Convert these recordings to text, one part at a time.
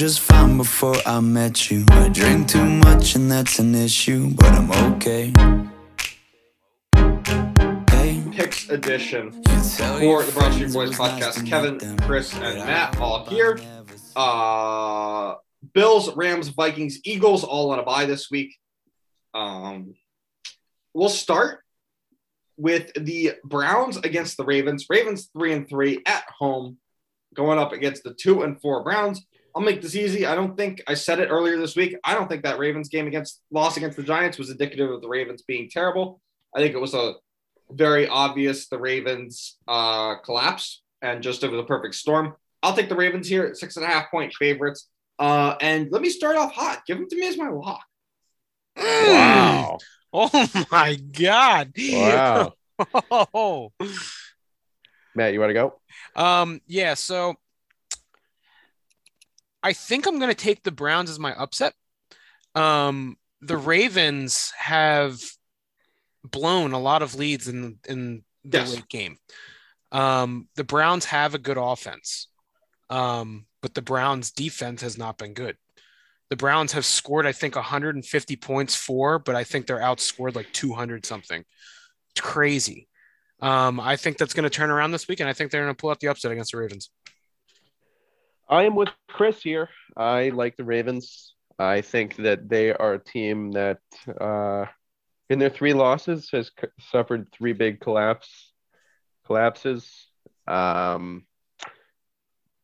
just fine before I met you. I drink too much and that's an issue, but I'm okay. Hey, Picks edition for the Broad Street Boys it was nice podcast. Kevin, Chris, and Matt all here. Uh, Bills, Rams, Vikings, Eagles all on a bye this week. Um, we'll start with the Browns against the Ravens. Ravens three and three at home, going up against the two and four Browns. I'll make this easy. I don't think I said it earlier this week. I don't think that Ravens game against loss against the Giants was indicative of the Ravens being terrible. I think it was a very obvious the Ravens uh, collapse and just it the perfect storm. I'll take the Ravens here at six and a half point favorites. Uh, and let me start off hot. Give them to me as my lock. Wow. Oh my god. Wow. Oh. Matt, you want to go? Um, yeah, so I think I'm gonna take the Browns as my upset. Um, the Ravens have blown a lot of leads in in the Yes. late game. Um, the Browns have a good offense, um, but the Browns' defense has not been good. The Browns have scored, I think, 150 points for, but I think they're outscored like 200 something. It's crazy. Um, I think that's going to turn around this week, and I think they're going to pull out the upset against the Ravens. I am with Chris here. I like the Ravens. I think that they are a team that, uh, in their three losses, has c- suffered three big collapse collapses. Um,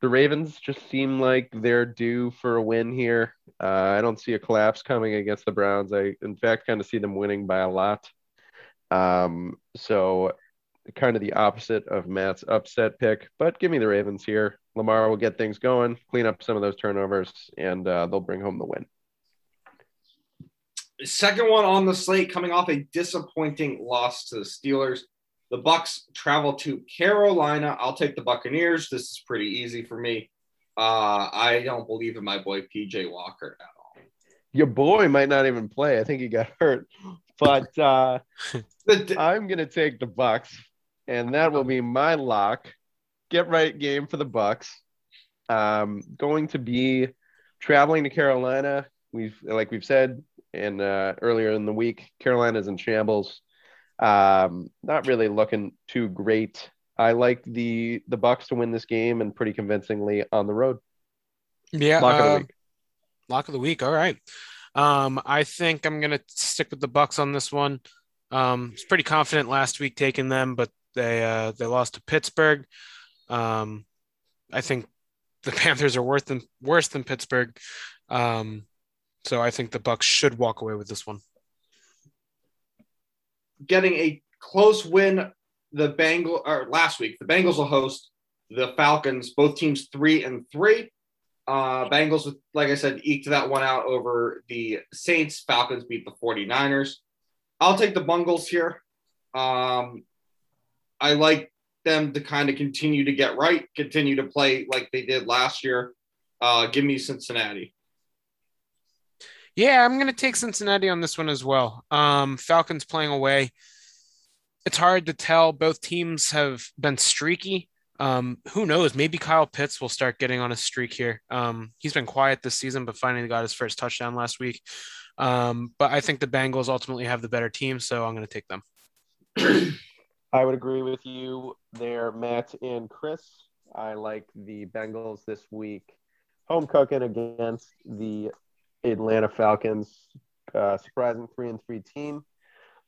the Ravens just seem like they're due for a win here. Uh, I don't see a collapse coming against the Browns. I, in fact, kind of see them winning by a lot. Um, so kind of the opposite of Matt's upset pick, but give me the Ravens here. Lamar will get things going, clean up some of those turnovers, and uh, they'll bring home the win. Second one on the slate, coming off a disappointing loss to the Steelers. The Bucks travel to Carolina. I'll take the Buccaneers. This is pretty easy for me. Uh, I don't believe in my boy PJ Walker at all. Your boy might not even play. I think he got hurt, but uh, I'm gonna take the Bucks, and that will be my lock. Get right game for the Bucks. Um, going to be traveling to Carolina. We've like we've said in uh, earlier in the week, Carolina's in shambles. Um, not really looking too great. I like the the Bucks to win this game and pretty convincingly on the road. Yeah, Lock of the uh, week. Lock of the week. All right. Um, I think I'm gonna stick with the Bucks on this one. Um, was pretty confident last week taking them, but they uh, they lost to Pittsburgh. Um, I think the Panthers are worse than worse than Pittsburgh. Um, so I think the Bucks should walk away with this one. getting a close win. The Bengal or last week, the Bengals will host the Falcons. Both teams three and three. Uh, Bengals, like I said, eked that one out over the Saints. Falcons beat the 49ers. I'll take the Bungles here. Um, I like them to kind of continue to get right, continue to play like they did last year. Uh, give me Cincinnati. Yeah, I'm going to take Cincinnati on this one as well. Um, Falcons playing away. It's hard to tell. Both teams have been streaky. Um, who knows? Maybe Kyle Pitts will start getting on a streak here. Um, he's been quiet this season, but finally got his first touchdown last week. Um, but I think the Bengals ultimately have the better team, so I'm going to take them. I would agree with you there, Matt and Chris. I like the Bengals this week. Home cooking against the Atlanta Falcons. Uh, surprising three and three team,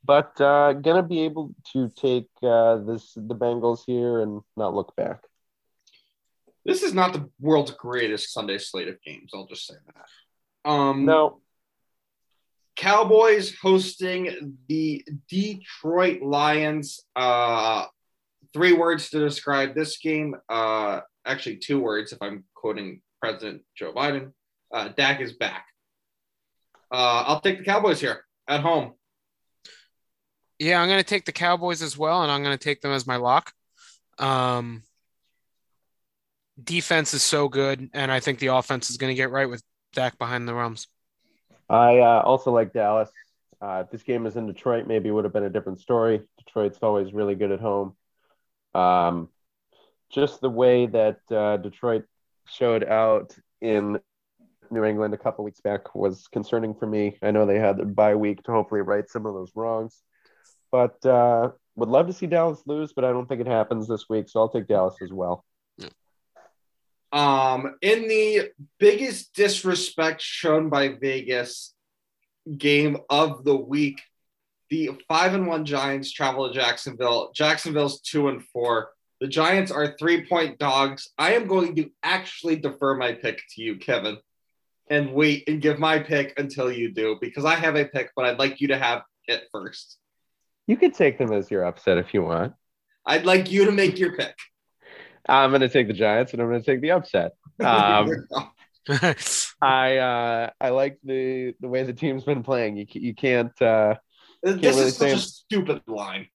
but uh, gonna be able to take uh, this the Bengals here and not look back. This is not the world's greatest Sunday slate of games. I'll just say that. Um, No, Cowboys hosting the Detroit Lions. Uh, three words to describe this game. Uh, actually, two words if I'm quoting President Joe Biden. Uh, Dak is back. Uh, I'll take the Cowboys here at home. Yeah, I'm going to take the Cowboys as well, and I'm going to take them as my lock. Um, defense is so good, and I think the offense is going to get right with Dak behind the Rams. I uh, also like Dallas. Uh, if this game is in Detroit, maybe would have been a different story. Detroit's always really good at home. Um, just the way that uh, Detroit showed out in New England a couple weeks back was concerning for me. I know they had the bye week to hopefully right some of those wrongs, but uh, would love to see Dallas lose, but I don't think it happens this week. So I'll take Dallas as well. Um, in the biggest disrespect shown by Vegas game of the week, the five and one Giants travel to Jacksonville. Jacksonville's two and four. The Giants are three point dogs. I am going to actually defer my pick to you, Kevin, and wait and give my pick until you do because I have a pick, but I'd like you to have it first. You could take them as your upset if you want. I'd like you to make your pick. I'm going to take the Giants, and I'm going to take the upset. Um, I uh, I like the the way the team's been playing. You you can't uh, this really is such say- a stupid line.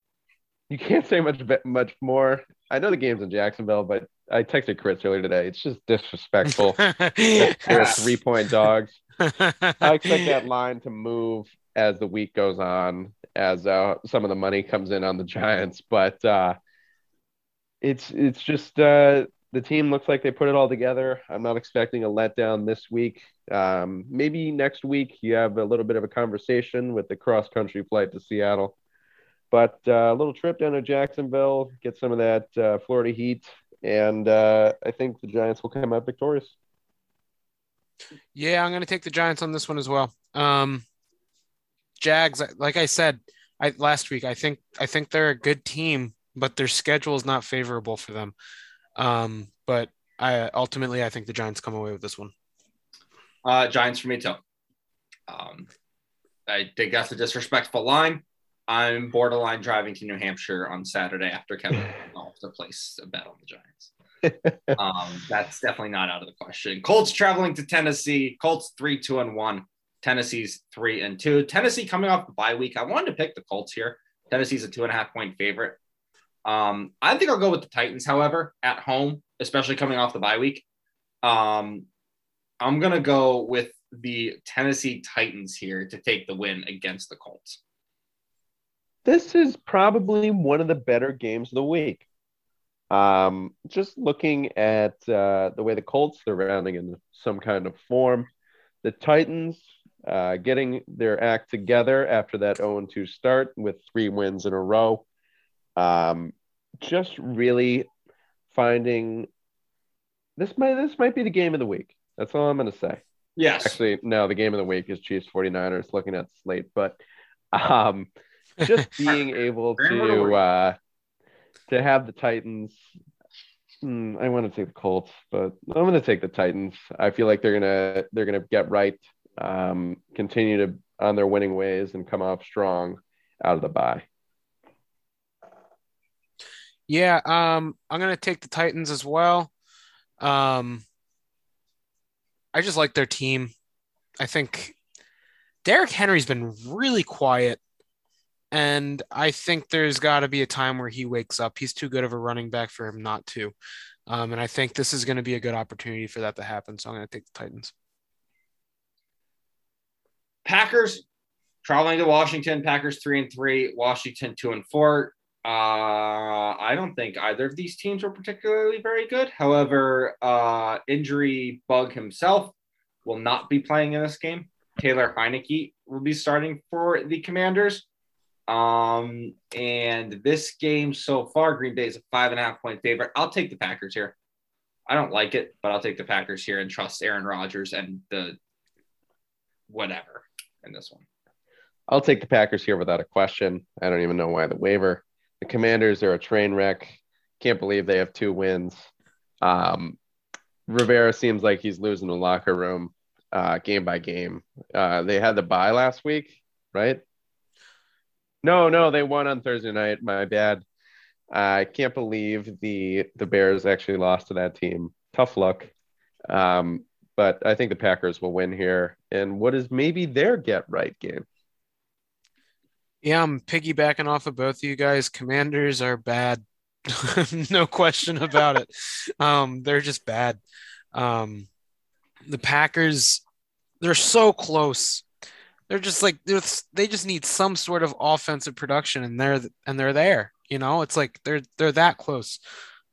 you can't say much much more. I know the game's in Jacksonville, but I texted Chris earlier today. It's just disrespectful. They're three point dogs. I expect that line to move as the week goes on, as uh, some of the money comes in on the Giants. But uh, it's it's just uh, the team looks like they put it all together. I'm not expecting a letdown this week. Um, maybe next week you have a little bit of a conversation with the cross country flight to Seattle. But uh, a little trip down to Jacksonville, get some of that uh, Florida heat, and uh, I think the Giants will come out victorious. Yeah, I'm going to take the Giants on this one as well. Um, Jags, like I said, I last week, I think I think they're a good team, but their schedule is not favorable for them. Um, but I ultimately I think the Giants come away with this one. Uh, Giants for me too. Um, I think that's a disrespectful line. I'm borderline driving to New Hampshire on Saturday after Kevin off to place a bet on the Giants. um, that's definitely not out of the question. Colts traveling to Tennessee. Colts three, two, and one. Tennessee's three and two. Tennessee coming off the bye week. I wanted to pick the Colts here. Tennessee's a two and a half point favorite. Um, I think I'll go with the Titans, however, at home, especially coming off the bye week. Um, I'm gonna go with the Tennessee Titans here to take the win against the Colts. this is probably one of the better games of the week. Um, just looking at uh, the way the Colts they're rounding in some kind of form, the Titans uh, getting their act together after that 0-2 start with three wins in a row. Um, just really finding this might this might be the game of the week. That's all I'm going to say. Yes. Actually, no, the game of the week is Chiefs 49ers looking at slate, but um, just being able to uh, to have the Titans. hmm, I want to take the Colts, but I'm going to take the Titans. I feel like they're gonna they're gonna get right, um, continue to on their winning ways, and come off strong out of the bye. Yeah, um, I'm gonna take the Titans as well. Um, I just like their team. I think Derrick Henry's been really quiet, and I think there's got to be a time where he wakes up. He's too good of a running back for him not to. Um, and I think this is going to be a good opportunity for that to happen. So I'm going to take the Titans. Packers traveling to Washington. Packers three and three. Washington two and four. Uh, I don't think either of these teams were particularly very good. However, uh, injury bug himself will not be playing in this game. Taylor Heinicke will be starting for the Commanders. Um, and this game so far, Green Bay is a five and a half point favorite. I'll take the Packers here. I don't like it, but I'll take the Packers here and trust Aaron Rodgers and the whatever in this one. I'll take the Packers here without a question. I don't even know why the waiver. The Commanders are a train wreck. Can't believe they have two wins. Um, Rivera seems like he's losing the locker room uh, game by game. Uh, they had the bye last week, right? No, no, they won on Thursday night. My bad. I can't believe the the Bears actually lost to that team. Tough luck. Um, but I think the Packers will win here. And what is maybe their get right game? Yeah, I'm piggybacking off of both of you guys. Commanders are bad. no question about it. Um, they're just bad. Um, the Packers, they're so close. They're just like they're, they just need some sort of offensive production, and they're and they're there. You know, it's like they're they're that close.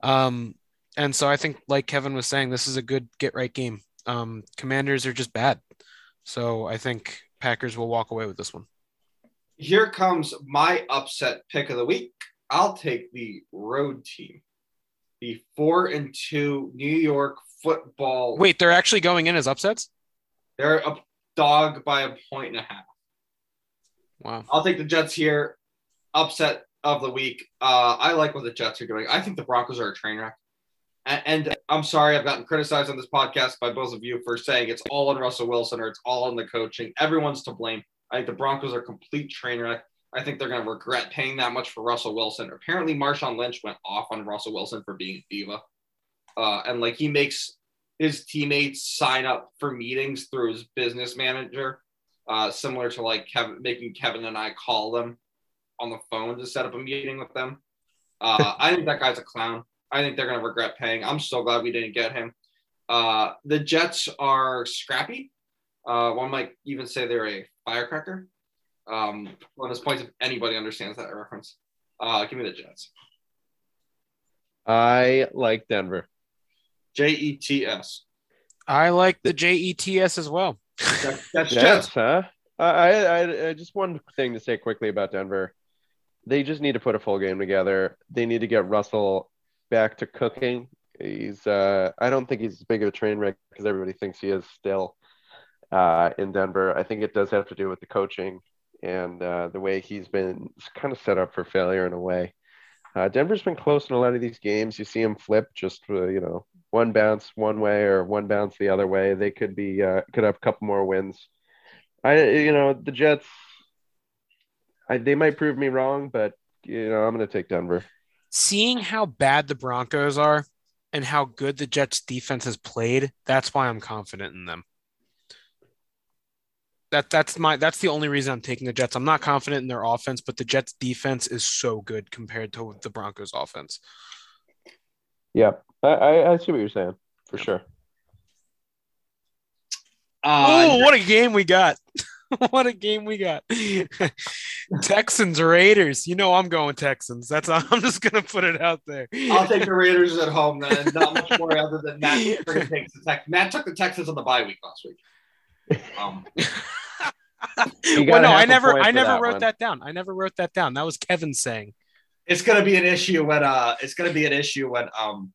Um, and so I think, like Kevin was saying, this is a good get right game. Um, commanders are just bad. So I think Packers will walk away with this one. Here comes my upset pick of the week. I'll take the road team, the four and two New York Football. Wait, they're actually going in as upsets? they're a dog by a point and a half. Wow. I'll take the Jets here. Upset of the week. Uh, I like what the Jets are doing. I think the Broncos are a train wreck. And, and I'm sorry, I've gotten criticized on this podcast by both of you for saying it's all on Russell Wilson or it's all on the coaching. Everyone's to blame. I think the Broncos are a complete train wreck. I think they're going to regret paying that much for Russell Wilson. Apparently, Marshawn Lynch went off on Russell Wilson for being a diva. Uh, and like he makes his teammates sign up for meetings through his business manager, uh, similar to like Kevin, making Kevin and I call them on the phone to set up a meeting with them. Uh, I think that guy's a clown. I think they're going to regret paying. I'm so glad we didn't get him. Uh, the Jets are scrappy. Uh, one might even say they're a firecracker. Um, bonus points if anybody understands that reference. Uh, give me the Jets. I like Denver. J E T S. I like the JETS as well. That's Jets. Jets, huh? I, I, I just one thing to say quickly about Denver. They just need to put a full game together. They need to get Russell back to cooking. He's, uh, I don't think he's as big of a train wreck because everybody thinks he is still uh, in Denver. I think it does have to do with the coaching and uh, the way he's been kind of set up for failure in a way. Uh, Denver's been close in a lot of these games. You see him flip just, uh, you know, one bounce one way or one bounce the other way. They could be, uh, could have a couple more wins. I, you know, the Jets, I, they might prove me wrong, but, you know, I'm going to take Denver. Seeing how bad the Broncos are and how good the Jets defense has played, that's why I'm confident in them. That that's my that's the only reason I'm taking the Jets. I'm not confident in their offense, but the Jets defense is so good compared to the Broncos offense. Yeah, I, I, I see what you're saying for sure. Uh, oh, what a game we got! what a game we got! Texans Raiders. You know I'm going Texans. That's I'm just gonna put it out there. I'll take the Raiders at home then. Not much more other than Matt takes the Tex- Matt took the Texans on the bye week last week. Um, well, no, I never, I never that wrote one. that down. I never wrote that down. That was Kevin saying. it's gonna be an issue when uh it's gonna be an issue when um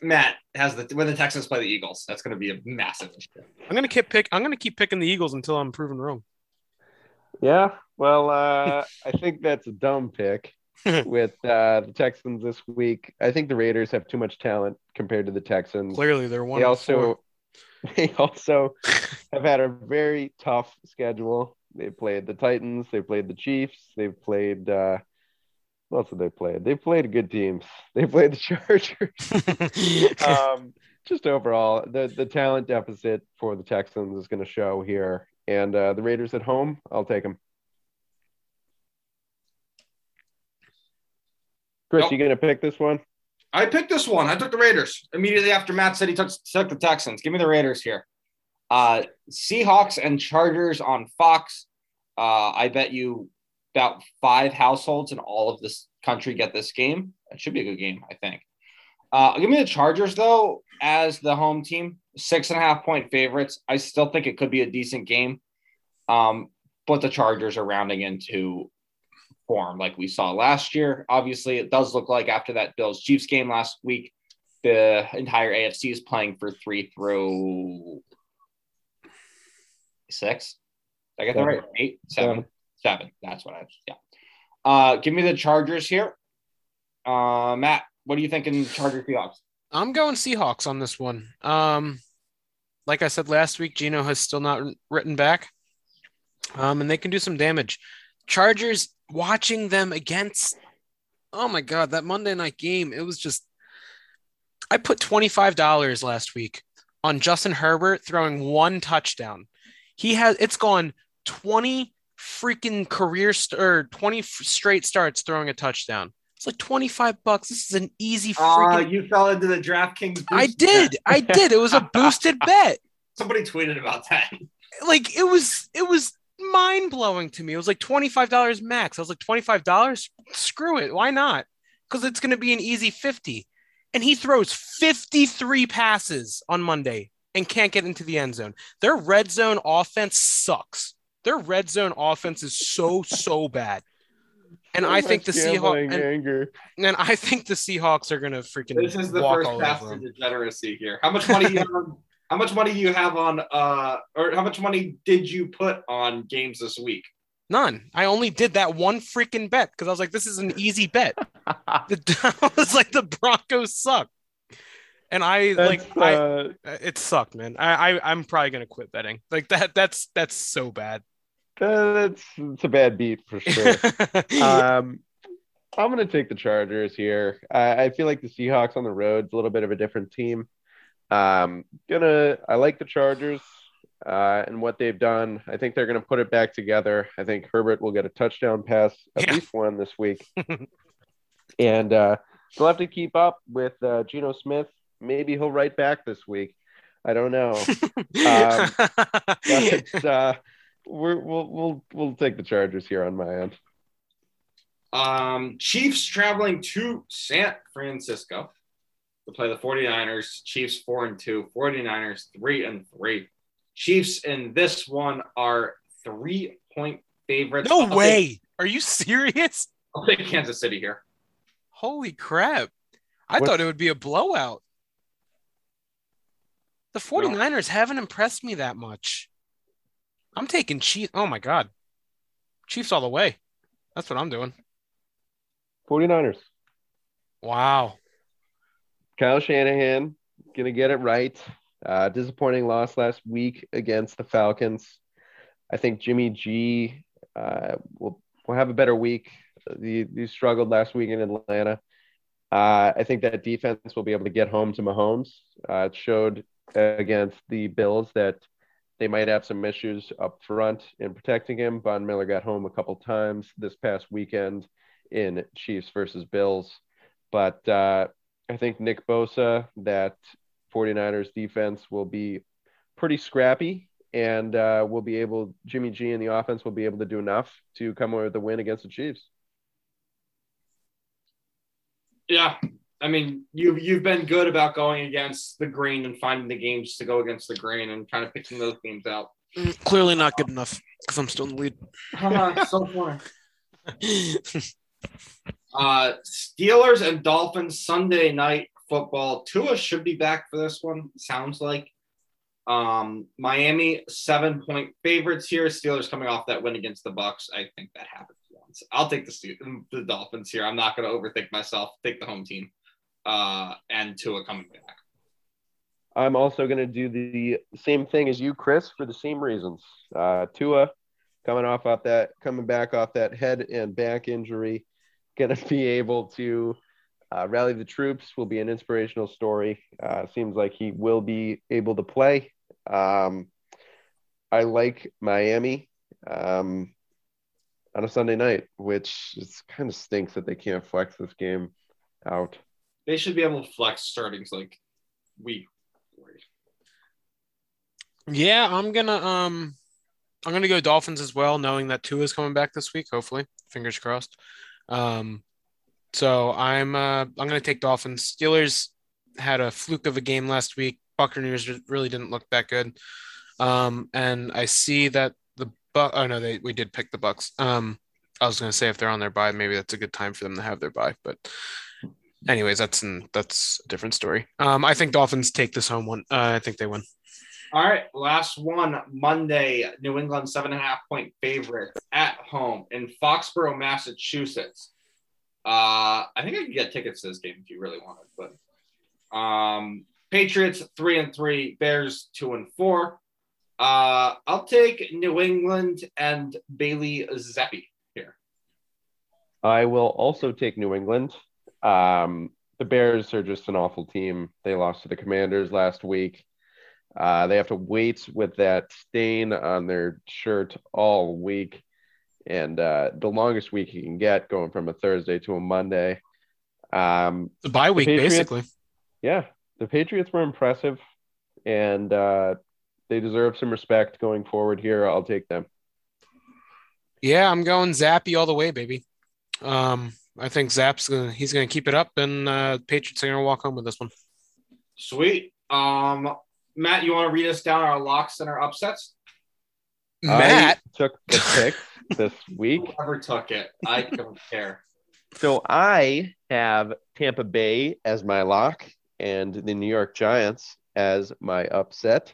Matt has the when the Texans play the Eagles. That's gonna be a massive issue. I'm gonna keep pick. I'm gonna keep picking the Eagles until I'm proven wrong. Yeah, well, uh, I think that's a dumb pick with uh, the Texans this week. I think the Raiders have too much talent compared to the Texans. Clearly, they're one. They and four. they also have had a very tough schedule. They played the Titans, they played the Chiefs, they've played uh, what else have they played? They played good teams. They played the Chargers. um, just overall, the the talent deficit for the Texans is going to show here, and uh, the Raiders at home, I'll take them. Chris, Nope. you going to pick this one? I picked this one. I took the Raiders immediately after Matt said he took, took the Texans. Give me the Raiders here. Uh, Seahawks and Chargers on Fox. Uh, I bet you about five households in all of this country get this game. It should be a good game, I think. Uh, give me the Chargers though as the home team, six and a half point favorites. I still think it could be a decent game, um, but the Chargers are rounding into form like we saw last year. Obviously, it does look like after that Bills Chiefs game last week, the entire AFC is playing for three through six. Did I get that Seven. right? Eight, seven, seven. That's what I. Yeah. Uh, give me the Chargers here. Uh, Matt, what are you thinking? Chargers Seahawks. I'm going Seahawks on this one. Um, like I said last week, Geno has still not written back, um, and they can do some damage. Chargers watching them against. Oh my God, that Monday night game! It was just. I put twenty five dollars last week on Justin Herbert throwing one touchdown. He has it's gone twenty freaking career st- or twenty f- straight starts throwing a touchdown. It's like twenty five bucks. This is an easy freaking Uh, you fell into the DraftKings. I did. I did. It was a boosted bet. Somebody tweeted about that. Like it was it was mind blowing to me. It was like $25 max. I was like $25? Screw it. Why not? Because it's gonna be an easy 50. and he throws 53 passes on Monday and can't get into the end zone. Their red zone offense sucks. Their red zone offense is so so bad. And So I think the Seahawks and, anger. and I think the Seahawks are gonna freaking This is the walk first all pass over to 'em. degeneracy here. How much money you have on, how much money do you have on uh or how much money did you put on games this week? None. I only did that one freaking bet because I was like, this is an easy bet. The, I was like, the Broncos suck. And I That's, like I uh, it sucked, man. I, I I'm probably gonna quit betting. Like that that's that's so bad. that's it's a bad beat for sure. um, I'm gonna take the Chargers here. I, I feel like the Seahawks on the road is a little bit of a different team. Um, gonna I like the Chargers uh, and what they've done. I think they're gonna put it back together. I think Herbert will get a touchdown pass, at Yeah. least one this week, and uh, they'll have to keep up with uh, Geno Smith. Maybe he'll write back this week. I don't know. Um, but uh, we're, we'll we'll we'll take the Chargers here on my end. Um, Chiefs traveling to San Francisco to play the 49ers. Chiefs 4 and 2, 49ers 3 and 3. Chiefs in this one are three point favorites. no I'll take- way. Are you serious? I'll take Kansas City here. Holy crap. I What's- thought it would be a blowout. The 49ers haven't impressed me that much. I'm taking Chiefs. Oh my God. Chiefs all the way. That's what I'm doing. 49ers. Wow. Kyle Shanahan gonna get it right. Uh, disappointing loss last week against the Falcons. I think Jimmy G uh, will will have a better week. He, he struggled last week in Atlanta. Uh, I think that defense will be able to get home to Mahomes. Uh, it showed against the Bills that they might have some issues up front in protecting him. Von Miller got home a couple times this past weekend in Chiefs versus Bills. But uh, I think Nick Bosa, that 49ers defense will be pretty scrappy and uh, will be able, Jimmy G and the offense will be able to do enough to come away with the win against the Chiefs. Yeah. I mean, you've you've been good about going against the grain and finding the games to go against the grain and kind of picking those games out. Mm, Clearly not good enough because I'm still in the lead Haha, so funny. Uh, Steelers and Dolphins Sunday night football. Tua should be back for this one. Sounds like. Um, Miami seven point favorites here. Steelers coming off that win against the Bucks. I think that happens once. I'll take the Ste- the Dolphins here. I'm not going to overthink myself. Take the home team. Uh, and Tua coming back. I'm also going to do the same thing as you, Chris, for the same reasons. Uh, Tua coming off off that, coming back off that head and back injury, going to be able to uh, rally the troops. Will be an inspirational story. Uh, seems like he will be able to play. Um, I like Miami um, on a Sunday night, which is kind of stinks that they can't flex this game out. They should be able to flex startings like week. yeah, I'm gonna um I'm gonna go Dolphins as well, knowing that Tua is coming back this week, hopefully. Fingers crossed. Um so I'm uh I'm gonna take Dolphins. Steelers had a fluke of a game last week. Buccaneers really didn't look that good. Um and I see that the Buck oh no, they we did pick the Bucks. Um I was gonna say if they're on their bye, maybe that's a good time for them to have their bye, but anyways, that's an, that's a different story. Um I think Dolphins take this home one. Uh, I think they win. All right, last one Monday. New England seven and a half point favorites at home in Foxborough, Massachusetts. Uh, I think I could get tickets to this game if you really wanted, but um, Patriots three and three, Bears two and four. Uh, I'll take New England and Bailey Zappe here. I will also take New England. Um, the Bears are just an awful team. They lost to the Commanders last week. Uh, they have to wait with that stain on their shirt all week. And uh, the longest week you can get going from a Thursday to a Monday. Um, The bye week, Patriots- basically. yeah, the Patriots were impressive and uh, they deserve some respect going forward here. I'll take them. Yeah, I'm going Zappe all the way, baby. Um, I think Zap's gonna he's gonna keep it up, and uh, Patriots are gonna walk home with this one. Sweet. Um, Matt, you want to read us down our locks and our upsets? Matt, I took the pick this week. Whoever took it, I don't care. So I have Tampa Bay as my lock and the New York Giants as my upset.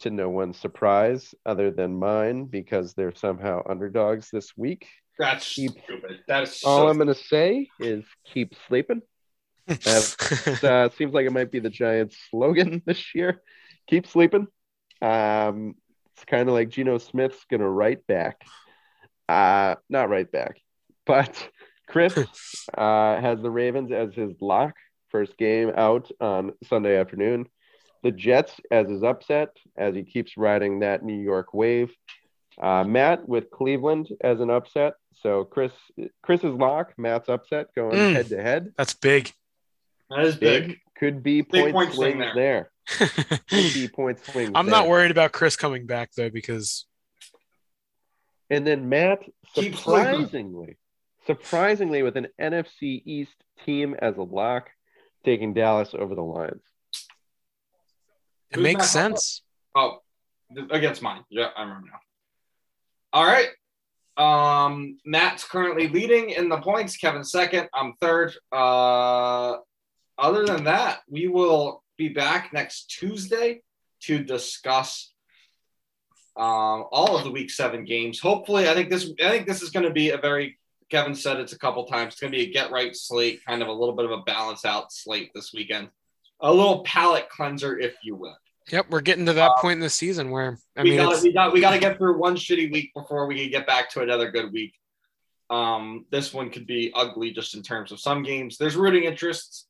To no one's surprise, other than mine, because they're somehow underdogs this week. That's Keep- stupid. That is All so I'm gonna say is keep sleeping. It uh, seems like it might be the Giants' slogan this year. Keep sleeping. Um, it's kind of like Geno Smith's gonna write back. Uh, not write back, but Chris uh, has the Ravens as his lock. First game out on Sunday afternoon. The Jets as his upset as he keeps riding that New York wave. Uh, Matt with Cleveland as an upset. So Chris, Chris's lock, Matt's upset going Mm. head to head. That's big. That is big. Big could be Big point, point swing swings there. Could be point swings. I'm not worried about Chris coming back though because And then Matt, surprisingly, surprisingly, with an NFC East team as a lock, taking Dallas over the Lions. it Who's makes Matt? sense. Oh, against mine. Yeah, I remember now. All right. Um, Matt's currently leading in the points. Kevin second. I'm third. Uh, other than that, we will be back next Tuesday to discuss um, all of the Week Seven games. Hopefully, I think this. I think this is going to be a very. Kevin said it's a couple times. It's going to be a get right slate, kind of a little bit of a balance out slate this weekend. A little palate cleanser, if you will. Yep, we're getting to that point in the season where I we mean, got it's- we got we got to get through one shitty week before we can get back to another good week. Um, this one could be ugly just in terms of some games. There's rooting interests.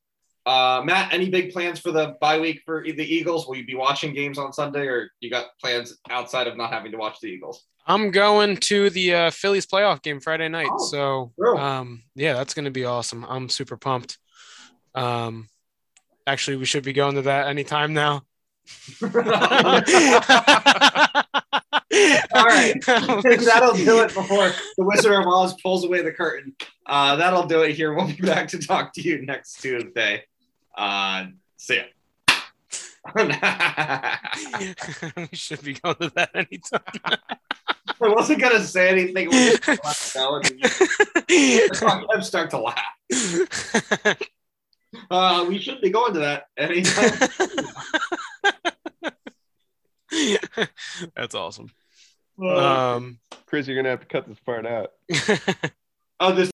Uh, Matt, any big plans for the bye week for the Eagles? Will you be watching games on Sunday, or you got plans outside of not having to watch the Eagles? I'm going to the uh, Phillies playoff game Friday night. Oh, so, cool. um, yeah, that's going to be awesome. I'm super pumped. Um, actually, we should be going to that anytime now. All right. that'll do it before the Wizard of Oz pulls away the curtain. Uh, that'll do it here. We'll be back to talk to you next Tuesday. Uh, see ya. We should be going to that anytime. I wasn't gonna say anything. We just let go and I'm starting to laugh. Uh, we should be going to that anytime. That's awesome. Uh, Um, Chris, you're gonna have to cut this part out. oh, this